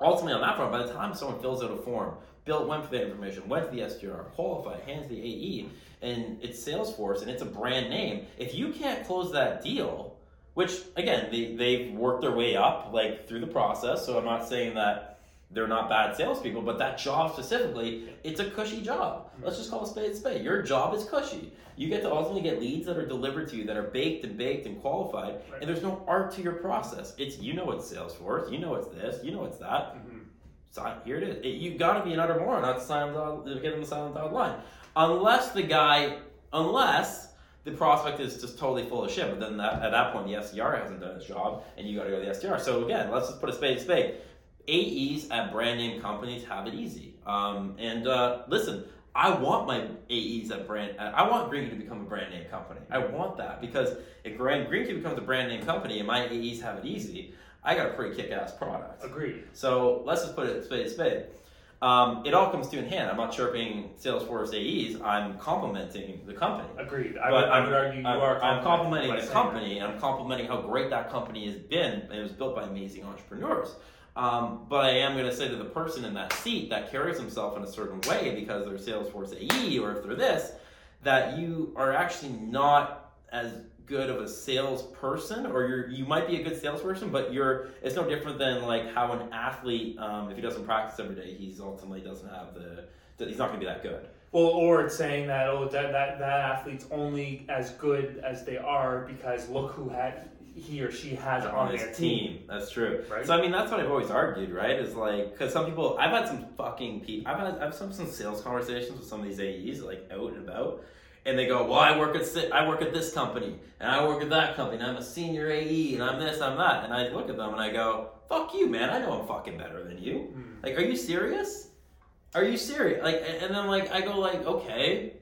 ultimately on that front, by the time someone fills out a form, built went for that information, went to the SDR, qualified, hands the AE, and it's Salesforce and it's a brand name. If you can't close that deal, which again they they've worked their way up like through the process, so I'm not saying that they're not bad salespeople, but that job specifically, it's a cushy job. Let's just call a spade a spade. Your job is cushy. You get to ultimately get leads that are delivered to you that are baked and baked and qualified, Right. and there's no art to your process. It's you know it's Salesforce, you know it's this, you know it's that. Mhm. Sign, here it is. It, you got to be an utter moron not to sign the, get on the silent dotted line, unless the guy, unless the prospect is just totally full of shit. But then that, at that point, the SDR hasn't done his job, and you got to go to the SDR. So again, let's just put a spade a spade. AEs at brand name companies have it easy. Um, and uh, listen, I want my AEs at brand. I want Green to become a brand name company. I want that because if Green Green becomes a brand name company and my AEs have it easy, I got a pretty kick ass product. Agreed. So let's just put it spade to spade. Um, it all comes to in hand. I'm not chirping Salesforce AEs. I'm complimenting the company. Agreed. I But would, I would argue you I'm, are. I'm complimenting the company, and I'm complimenting how great that company has been. and It was built by amazing entrepreneurs. Um, but I am going to say to the person in that seat that carries himself in a certain way because they're Salesforce AE or if they're this, that you are actually not as good of a salesperson, or you're you might be a good salesperson, but you're it's no different than like how an athlete, um, if he doesn't practice every day, he's ultimately doesn't have the he's not going to be that good. Well, or it's saying that oh that, that that athlete's only as good as they are because look who had he or she has on, on their his team. team. That's true. Right. So I mean, that's what I've always argued, right? Is like because some people, I've had some fucking people, I've had I've some some sales conversations with some of these AEs like out and about, and they go, "Well, I work at I work at this company, and I work at that company, and I'm a senior AE, and I'm this, I'm that," and I look at them and I go, "Fuck you, man! I know I'm fucking better than you. Hmm. Like, are you serious? Are you serious? Like, and then like I go like, okay,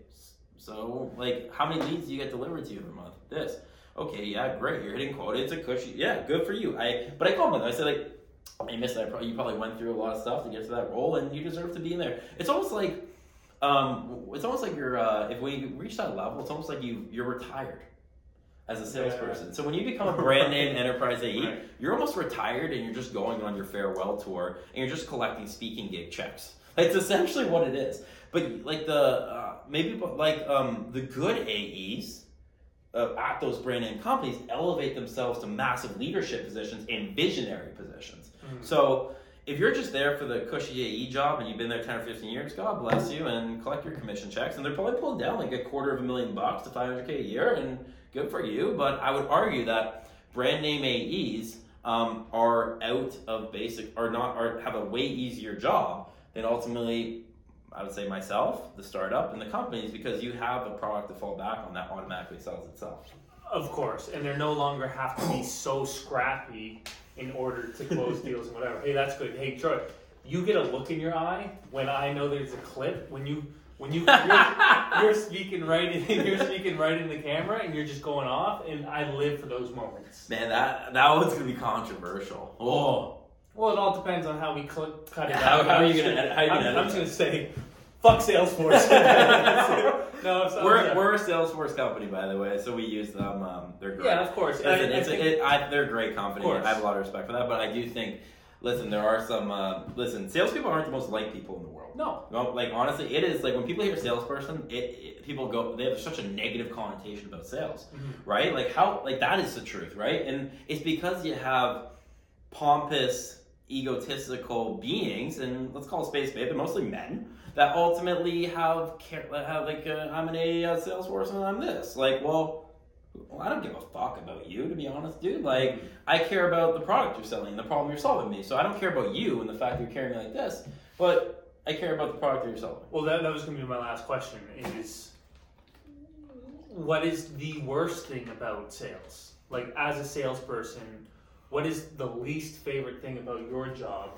so like, how many leads do you get delivered to you every month? This." okay, yeah, great, you're hitting quota, it's a cushy, yeah, good for you. I, but I compliment them. I said like, I missed that. You probably went through a lot of stuff to get to that role, and you deserve to be in there. It's almost like, um, it's almost like you're. Uh, if we reach that level, it's almost like you you're retired as a salesperson. So when you become a brand name enterprise AE, Right. you're almost retired, and you're just going on your farewell tour, and you're just collecting speaking gig checks. It's essentially what it is. But like the uh, maybe, like um, the good AEs uh, at those brand name companies elevate themselves to massive leadership positions and visionary positions. Mhm. So if you're just there for the cushy AE job and you've been there 10 or 15 years, God bless you and collect your commission checks. And they're probably pulling down like a quarter of a million bucks to 500K a year, and good for you. But I would argue that brand name AEs um, are out of basic, are not, are have a way easier job than ultimately I would say myself, the startup, and the companies because you have a product to fall back on that automatically sells itself. Of course, and they no longer have to be so scrappy in order to close deals and whatever. Hey, that's good. Hey, Troy, you get a look in your eye when I know there's a clip when you when you you're, you're speaking right in you're speaking right in the camera and you're just going off, and I live for those moments. Man, that that one's gonna be controversial. Oh, Well, it all depends on how we cl- cut it How- out. how are you gonna edit- how are you I'm, gonna I'm edit just gonna say, fuck Salesforce. no, I'm sorry. we're we're a Salesforce company, by the way, so we use them. Um, they're great. yeah, of course. And I- Listen, I it's think- a, it, I, they're a great company. I have a lot of respect for that, but I do think, listen, there are some. Uh, listen, salespeople aren't the most liked people in the world. no, No, like honestly, it is like when people hear salesperson, it, it people go they have such a negative connotation about sales, Mhm. right? Like how like that is the truth, right? And it's because you have pompous, egotistical beings, and let's call it space babe, they're mostly men that ultimately have care have like uh, I'm an A Salesforce and I'm this. Like, well. Well, I don't give a fuck about you, to be honest, dude. Like, I care about the product you're selling and the problem you're solving me. So I don't care about you and the fact that you're carrying me like this, but I care about the product that you're selling. Well, that, that was going to be my last question. Is what is the worst thing about sales? Like, as a salesperson, what is the least favorite thing about your job?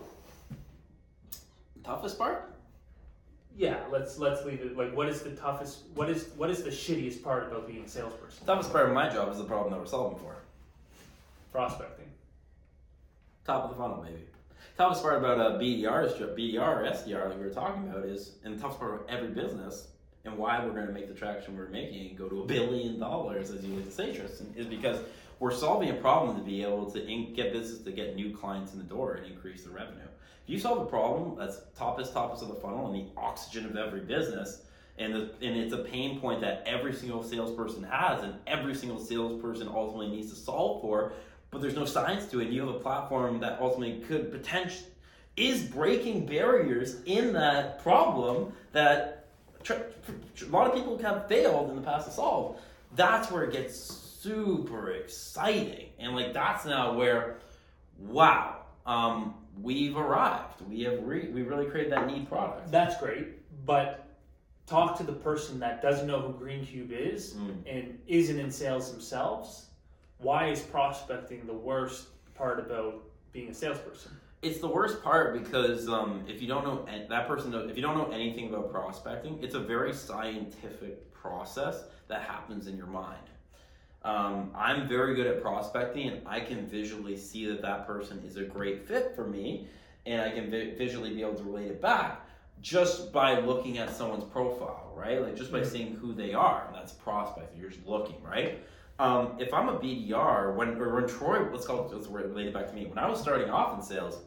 Toughest part? Yeah, let's let's leave it. Like, what is the toughest? What is what is the shittiest part about being a salesperson? Toughest part of my job is the problem that we're solving for. Prospecting. Top of the funnel, maybe. Toughest part about a BDR's job, BDR or SDR, like we were talking about, is, and the toughest part of every business, and why we're going to make the traction we're making and go to a billion dollars, as you like to say, Tristan, is because we're solving a problem to be able to in- get business to get new clients in the door and increase the revenue. You solve a problem that's toppest, toppest of the funnel and the oxygen of every business, and, the, and it's a pain point that every single salesperson has, and every single salesperson ultimately needs to solve for, but there's no science to it. And you have a platform that ultimately could potentially, is breaking barriers in that problem that tr- tr- a lot of people have failed in the past to solve. That's where it gets super exciting, and like that's now where, wow, um, we've arrived. We have re- we really created that neat product. That's great, but talk to the person that doesn't know who Greencube is Mm. and isn't in sales themselves. Why is prospecting the worst part about being a salesperson? It's the worst part because um, if you don't know that person, if you don't know anything about prospecting, it's a very scientific process that happens in your mind. Um, I'm very good at prospecting, and I can visually see that that person is a great fit for me, and I can vi- visually be able to relate it back just by looking at someone's profile, right? Like just by seeing who they are, and that's prospecting. You're just looking, right? Um, if I'm a BDR, when or when Troy, let's call it, let's relate it back to me. When I was starting off in sales,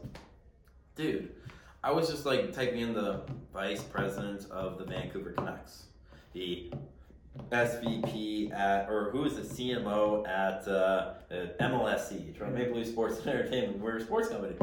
dude, I was just like typing in the vice president of the Vancouver Canucks, the SVP at, or who is the CMO at uh, uh, MLSE, Toronto Maple Leaf Sports and Entertainment. We're a sports company.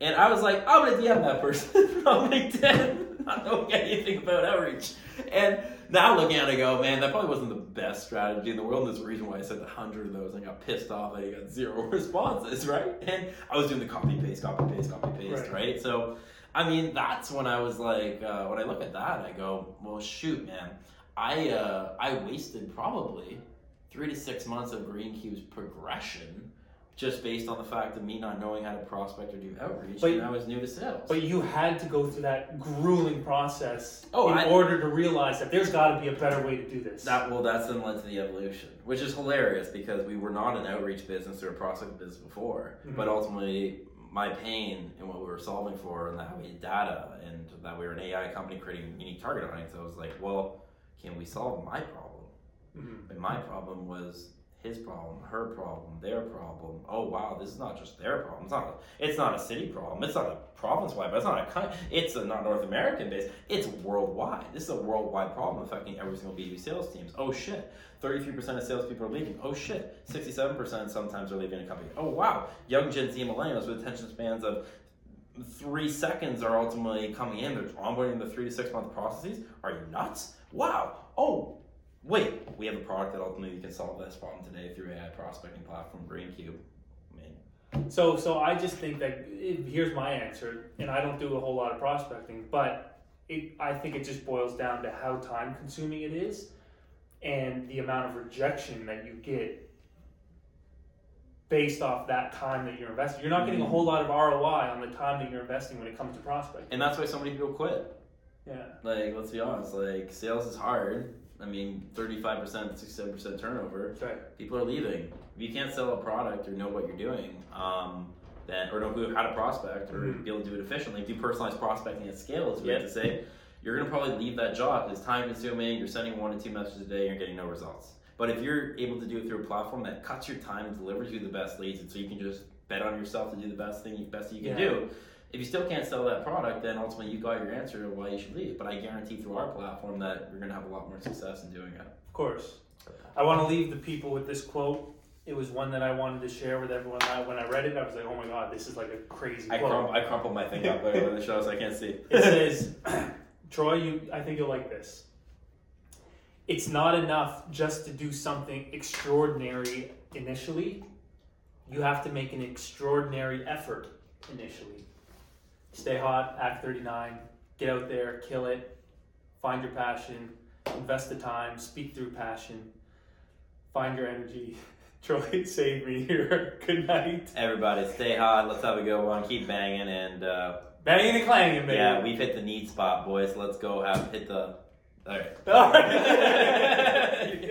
And I was like, I'm gonna DM that person on LinkedIn, not knowing anything about outreach. And now looking at it, I go, man, that probably wasn't the best strategy in the world. And there's a reason why I sent a hundred of those. and I got pissed off that I got zero responses, right? And I was doing the copy paste, copy paste, copy paste, Right. right? So, I mean, that's when I was like, uh, when I look at that, I go, well, shoot, man, I uh, I wasted probably three to six months of Greencube's progression just based on the fact of me not knowing how to prospect or do outreach, But- and I was new to sales. But you had to go through that grueling process Oh, in I- order to realize that there's got to be a better way to do this. That well, that's then led to the evolution, which is hilarious because we were not an outreach business or a prospect business before, Mhm. but ultimately my pain and what we were solving for, and that we had data, and that we were an AI company creating unique target audience. I was like, well, can we solve my problem? Mhm. And my problem was his problem, her problem, their problem. Oh wow, this is not just their problem. It's not. A, it's not a city problem. It's not a province wide. But it's not a. coun- It's a not North American based. It's worldwide. This is a worldwide problem affecting every single B two B sales teams. Oh shit, thirty three percent of salespeople are leaving. Oh shit, sixty seven percent sometimes are leaving a company. Oh wow, young Gen Z millennials with attention spans of three seconds are ultimately coming in. They're onboarding the three to six month processes. Are you nuts? Wow. Oh, wait. We have a product that ultimately can solve this problem today through AI prospecting platform GreenCube. I mean, So, so I just think that it, here's my answer, and I don't do a whole lot of prospecting, but it, I think it just boils down to how time consuming it is, and the amount of rejection that you get based off that time that you're investing. You're not getting a mm-hmm. whole lot of ROI on the time that you're investing when it comes to prospecting. and that's why so many people quit. Yeah. Like, let's be honest. Like, sales is hard. I mean, thirty-five percent, sixty-seven percent turnover. That's right. People are leaving. If you can't sell a product or know what you're doing, um, then or know how to prospect or Mhm. be able to do it efficiently, do personalized prospecting at scale, as we Yeah. like to say, you're gonna probably leave that job. It's time consuming. You're sending one to two messages a day. and You're getting no results. But if you're able to do it through a platform that cuts your time and delivers you the best leads, and so you can just bet on yourself to do the best thing, best you can Yeah. do. If you still can't sell that product, then ultimately you got your answer to why you should leave. But I guarantee through our platform that you're gonna have a lot more success in doing it. Of course. I want to leave the people with this quote. It was one that I wanted to share with everyone. I, when I read it, I was like, "Oh my god, this is like a crazy I, quote." crump, I crumpled my thing up earlier in the show, so I can't see. It says, Troy, you I think you'll like this. It's not enough just to do something extraordinary initially. You have to make an extraordinary effort initially. Stay hot, act 39, get out there, kill it, find your passion, invest the time, speak through passion, find your energy. Troy, save me here. Good night. Everybody, stay hot. Let's have a good one. Keep banging, and uh, Banging and clanging, baby. yeah, we've hit the need spot, boys. Let's go have hit the. All right. All right.